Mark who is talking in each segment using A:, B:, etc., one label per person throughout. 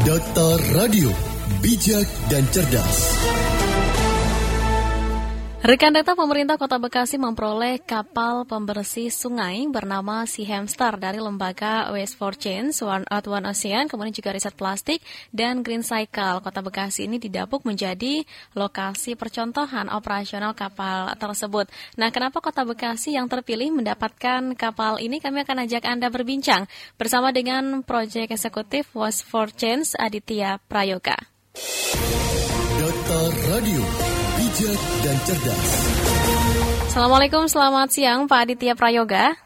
A: Data Radio, bijak dan cerdas.
B: Rekan data pemerintah Kota Bekasi memperoleh kapal pembersih sungai bernama Sea Hamster dari lembaga Waste for Change, One Earth One Ocean, kemudian juga riset plastik dan Green Cycle. Kota Bekasi ini didapuk menjadi lokasi percontohan operasional kapal tersebut. Nah, kenapa Kota Bekasi yang terpilih mendapatkan kapal ini? Kami akan ajak Anda berbincang bersama dengan Proyek Eksekutif Waste for Change Aditya Prayoga.
A: Data Radio bijak dan cerdas.
B: Assalamualaikum, selamat siang Pak Aditya Prayoga.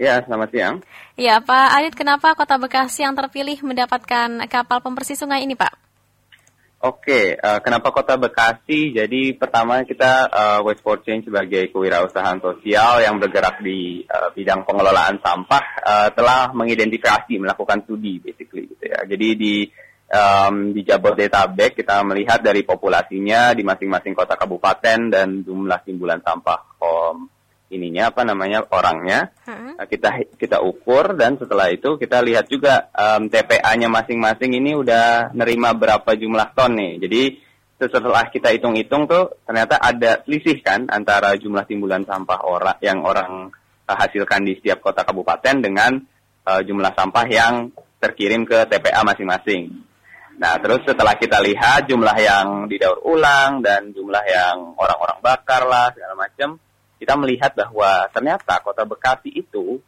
C: Ya, selamat siang.
B: Ya, Pak Adit, kenapa Kota Bekasi yang terpilih mendapatkan kapal pembersih sungai ini, Pak?
C: Oke, uh, kenapa Kota Bekasi? Jadi pertama kita uh, Waste for Change sebagai kewirausahaan sosial yang bergerak di uh, bidang pengelolaan sampah uh, telah mengidentifikasi melakukan studi basically gitu ya. Jadi di um, di Jabodetabek kita melihat dari populasinya di masing-masing kota kabupaten dan jumlah timbulan sampah um, ininya apa namanya orangnya hmm. kita kita ukur dan setelah itu kita lihat juga um, TPA-nya masing-masing ini udah nerima berapa jumlah ton nih jadi setelah kita hitung-hitung tuh ternyata ada selisih kan antara jumlah timbulan sampah orang yang orang uh, hasilkan di setiap kota kabupaten dengan uh, jumlah sampah yang terkirim ke TPA masing-masing. Nah, terus setelah kita lihat jumlah yang didaur ulang dan jumlah yang orang-orang bakar lah segala macam, kita melihat bahwa ternyata Kota Bekasi itu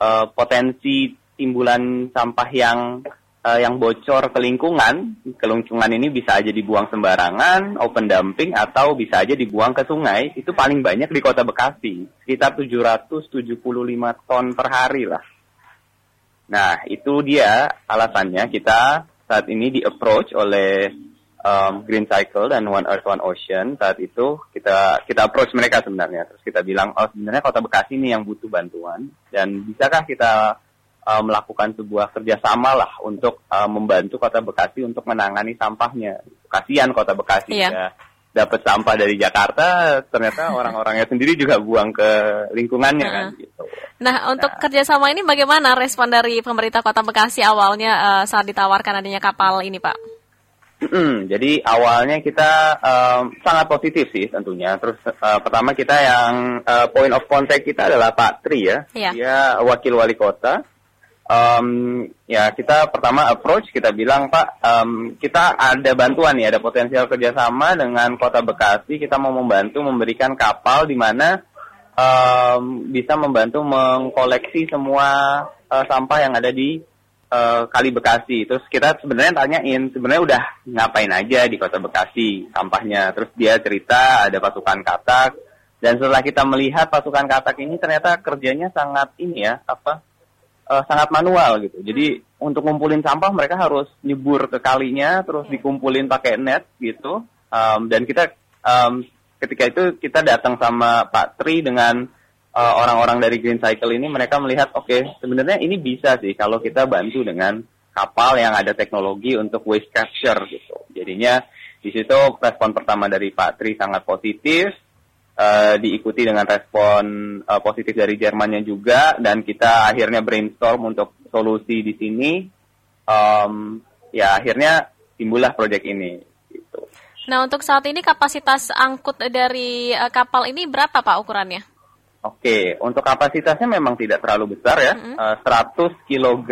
C: uh, potensi timbulan sampah yang uh, yang bocor ke lingkungan, ke lingkungan ini bisa aja dibuang sembarangan, open dumping atau bisa aja dibuang ke sungai, itu paling banyak di Kota Bekasi, sekitar 775 ton per hari lah. Nah, itu dia alasannya kita saat ini di approach oleh um, Green Cycle dan One Earth One Ocean. Saat itu kita kita approach mereka sebenarnya. Terus kita bilang oh sebenarnya kota Bekasi ini yang butuh bantuan. Dan bisakah kita uh, melakukan sebuah kerjasama lah untuk uh, membantu kota Bekasi untuk menangani sampahnya. Kasihan kota Bekasi yeah. ya. Dapat sampah dari Jakarta, ternyata orang-orangnya sendiri juga buang ke lingkungannya uh kan gitu.
B: Nah, untuk nah. kerjasama ini bagaimana respon dari pemerintah Kota Bekasi awalnya uh, saat ditawarkan adanya kapal ini, Pak?
C: Mm-hmm. Jadi awalnya kita um, sangat positif sih tentunya. Terus uh, pertama kita yang uh, point of contact kita adalah Pak Tri ya, yeah. dia wakil wali kota um, ya kita pertama approach kita bilang Pak um, kita ada bantuan nih ada potensial kerjasama dengan Kota Bekasi kita mau membantu memberikan kapal di mana um, bisa membantu mengkoleksi semua uh, sampah yang ada di uh, Kali Bekasi terus kita sebenarnya tanyain sebenarnya udah ngapain aja di Kota Bekasi sampahnya terus dia cerita ada pasukan katak dan setelah kita melihat pasukan katak ini ternyata kerjanya sangat ini ya apa uh, sangat manual gitu. Jadi untuk ngumpulin sampah mereka harus nyebur ke kalinya, terus dikumpulin pakai net gitu. Um, dan kita um, ketika itu kita datang sama Pak Tri dengan uh, orang-orang dari Green Cycle ini, mereka melihat oke okay, sebenarnya ini bisa sih kalau kita bantu dengan kapal yang ada teknologi untuk waste capture gitu. Jadinya di situ respon pertama dari Pak Tri sangat positif uh, diikuti dengan respon uh, positif dari Jermannya juga dan kita akhirnya brainstorm untuk solusi di sini um, ya akhirnya timbullah proyek ini.
B: Nah untuk saat ini kapasitas angkut dari uh, kapal ini berapa Pak ukurannya?
C: Oke, untuk kapasitasnya memang tidak terlalu besar ya, mm -hmm. uh, 100 kg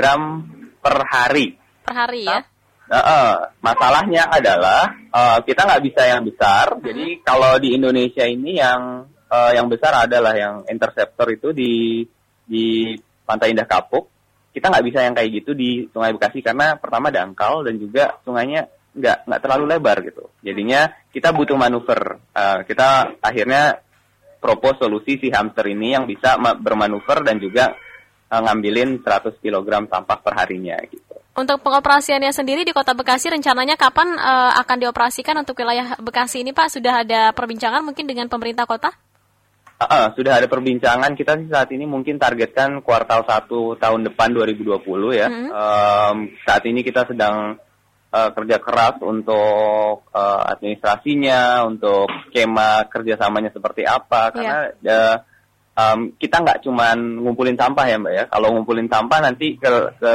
C: per hari.
B: Per hari ya?
C: Nah, uh, masalahnya adalah uh, kita nggak bisa yang besar. Hmm. Jadi kalau di Indonesia ini yang uh, yang besar adalah yang interceptor itu di di Pantai Indah Kapuk. Kita nggak bisa yang kayak gitu di Sungai Bekasi karena pertama dangkal dan juga sungainya nggak nggak terlalu lebar gitu. Jadinya kita butuh manuver. Uh, kita akhirnya propose solusi si hamster ini yang bisa bermanuver dan juga uh, ngambilin 100 kg sampah per harinya gitu.
B: Untuk pengoperasiannya sendiri di Kota Bekasi rencananya kapan uh, akan dioperasikan untuk wilayah Bekasi ini Pak? Sudah ada perbincangan mungkin dengan pemerintah kota?
C: Uh, uh, sudah ada perbincangan kita sih saat ini mungkin targetkan kuartal 1 tahun depan 2020 ya. Hmm. Um, saat ini kita sedang uh, kerja keras untuk uh, administrasinya, untuk skema kerjasamanya seperti apa, karena yeah. uh, um, kita nggak cuman ngumpulin sampah ya mbak ya. Kalau ngumpulin sampah nanti ke, ke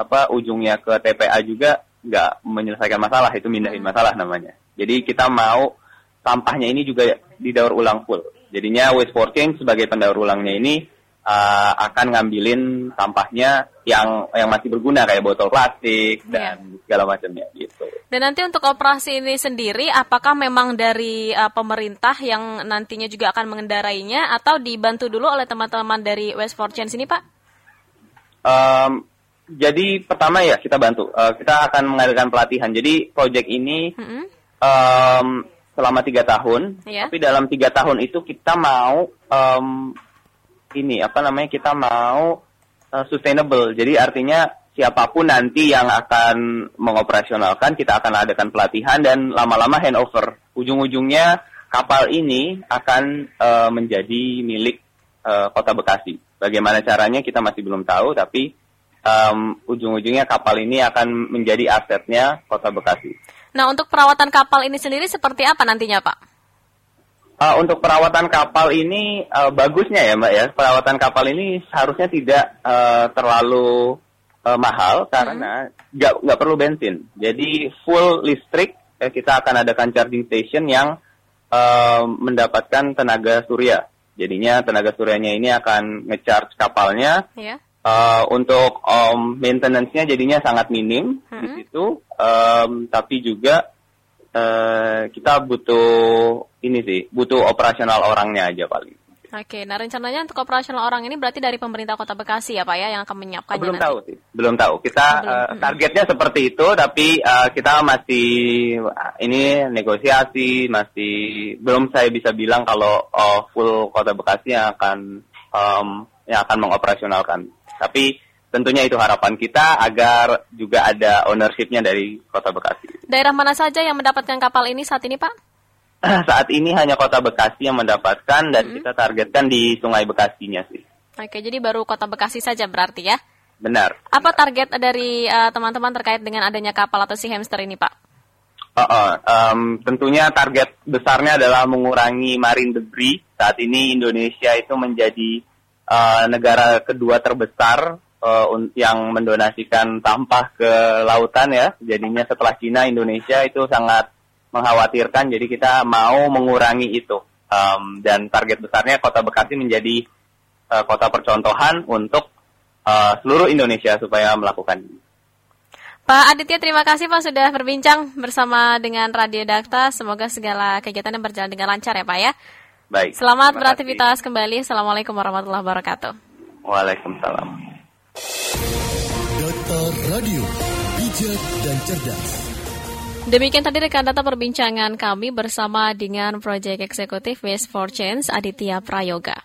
C: apa ujungnya ke TPA juga nggak menyelesaikan masalah itu mindahin masalah namanya. Jadi kita mau sampahnya ini juga didaur ulang full. Jadinya waste for change sebagai pendaur ulangnya ini uh, akan ngambilin sampahnya yang yang masih berguna kayak botol plastik
B: Iya.
C: dan segala macamnya gitu.
B: Dan nanti untuk operasi ini sendiri, apakah memang dari uh, pemerintah yang nantinya juga akan mengendarainya atau dibantu dulu oleh teman-teman dari West for Change ini, Pak?
C: Um, jadi pertama ya kita bantu. Uh, kita akan mengadakan pelatihan. Jadi project ini
B: Mm-mm.
C: um, selama tiga tahun.
B: Iya.
C: Tapi dalam tiga tahun itu kita mau um, ini apa namanya kita mau uh, sustainable. Jadi artinya siapa pun nanti yang akan mengoperasionalkan kita akan adakan pelatihan dan lama-lama handover. Ujung-ujungnya kapal ini akan uh, menjadi milik uh, Kota Bekasi. Bagaimana caranya kita masih belum tahu tapi um, ujung-ujungnya kapal ini akan menjadi asetnya Kota Bekasi.
B: Nah, untuk perawatan kapal ini sendiri seperti apa nantinya, Pak?
C: Uh, untuk perawatan kapal ini uh, bagusnya ya mbak ya. Perawatan kapal ini seharusnya tidak uh, terlalu uh, mahal karena nggak nggak perlu bensin. Jadi full listrik eh, kita akan adakan charging station yang uh, mendapatkan tenaga surya. Jadinya tenaga suryanya ini akan ngecharge kapalnya.
B: Ya.
C: Uh, untuk um, maintenance-nya jadinya sangat minim di
B: Mhm.
C: situ, Um, tapi juga uh, kita butuh ini sih, butuh operasional orangnya aja paling.
B: Oke, nah rencananya untuk operasional orang ini berarti dari pemerintah Kota Bekasi ya, Pak ya, yang akan
C: Oh,
B: menyiapkannya
C: belum
B: nanti.
C: tahu sih, belum tahu. Kita
B: Oh, belum.
C: uh, targetnya seperti itu, tapi uh, kita masih ini negosiasi, masih belum saya bisa bilang kalau uh, full Kota Bekasi yang akan um, yang akan mengoperasionalkan. Tapi tentunya itu harapan kita agar juga ada ownership-nya dari Kota Bekasi.
B: Daerah mana saja yang mendapatkan kapal ini saat ini, Pak?
C: Saat ini hanya Kota Bekasi yang mendapatkan dan
B: Mm-mm.
C: kita targetkan di Sungai Bekasinya sih.
B: Oke, jadi baru Kota Bekasi saja berarti ya.
C: Benar.
B: Apa target dari uh, teman-teman terkait dengan adanya kapal atau si hamster ini, Pak?
C: Oh, oh, em, tentunya target besarnya adalah mengurangi marine debris. Saat ini Indonesia itu menjadi eh, negara kedua terbesar un- yang mendonasikan sampah ke lautan ya. Jadinya setelah Cina, Indonesia itu sangat mengkhawatirkan. Jadi kita mau mengurangi itu. Em, dan target besarnya Kota Bekasi menjadi eh, kota percontohan untuk eh, seluruh Indonesia supaya melakukan ini.
B: Pak Aditya, terima kasih Pak sudah berbincang bersama dengan Radio Dakta. Semoga segala kegiatan yang berjalan dengan lancar ya Pak ya.
C: Baik.
B: Selamat beraktivitas kembali. Assalamualaikum warahmatullahi wabarakatuh.
C: Waalaikumsalam.
A: Data Radio, bijak dan cerdas.
B: Demikian tadi rekan data perbincangan kami bersama dengan Proyek Eksekutif Waste for Change Aditya Prayoga.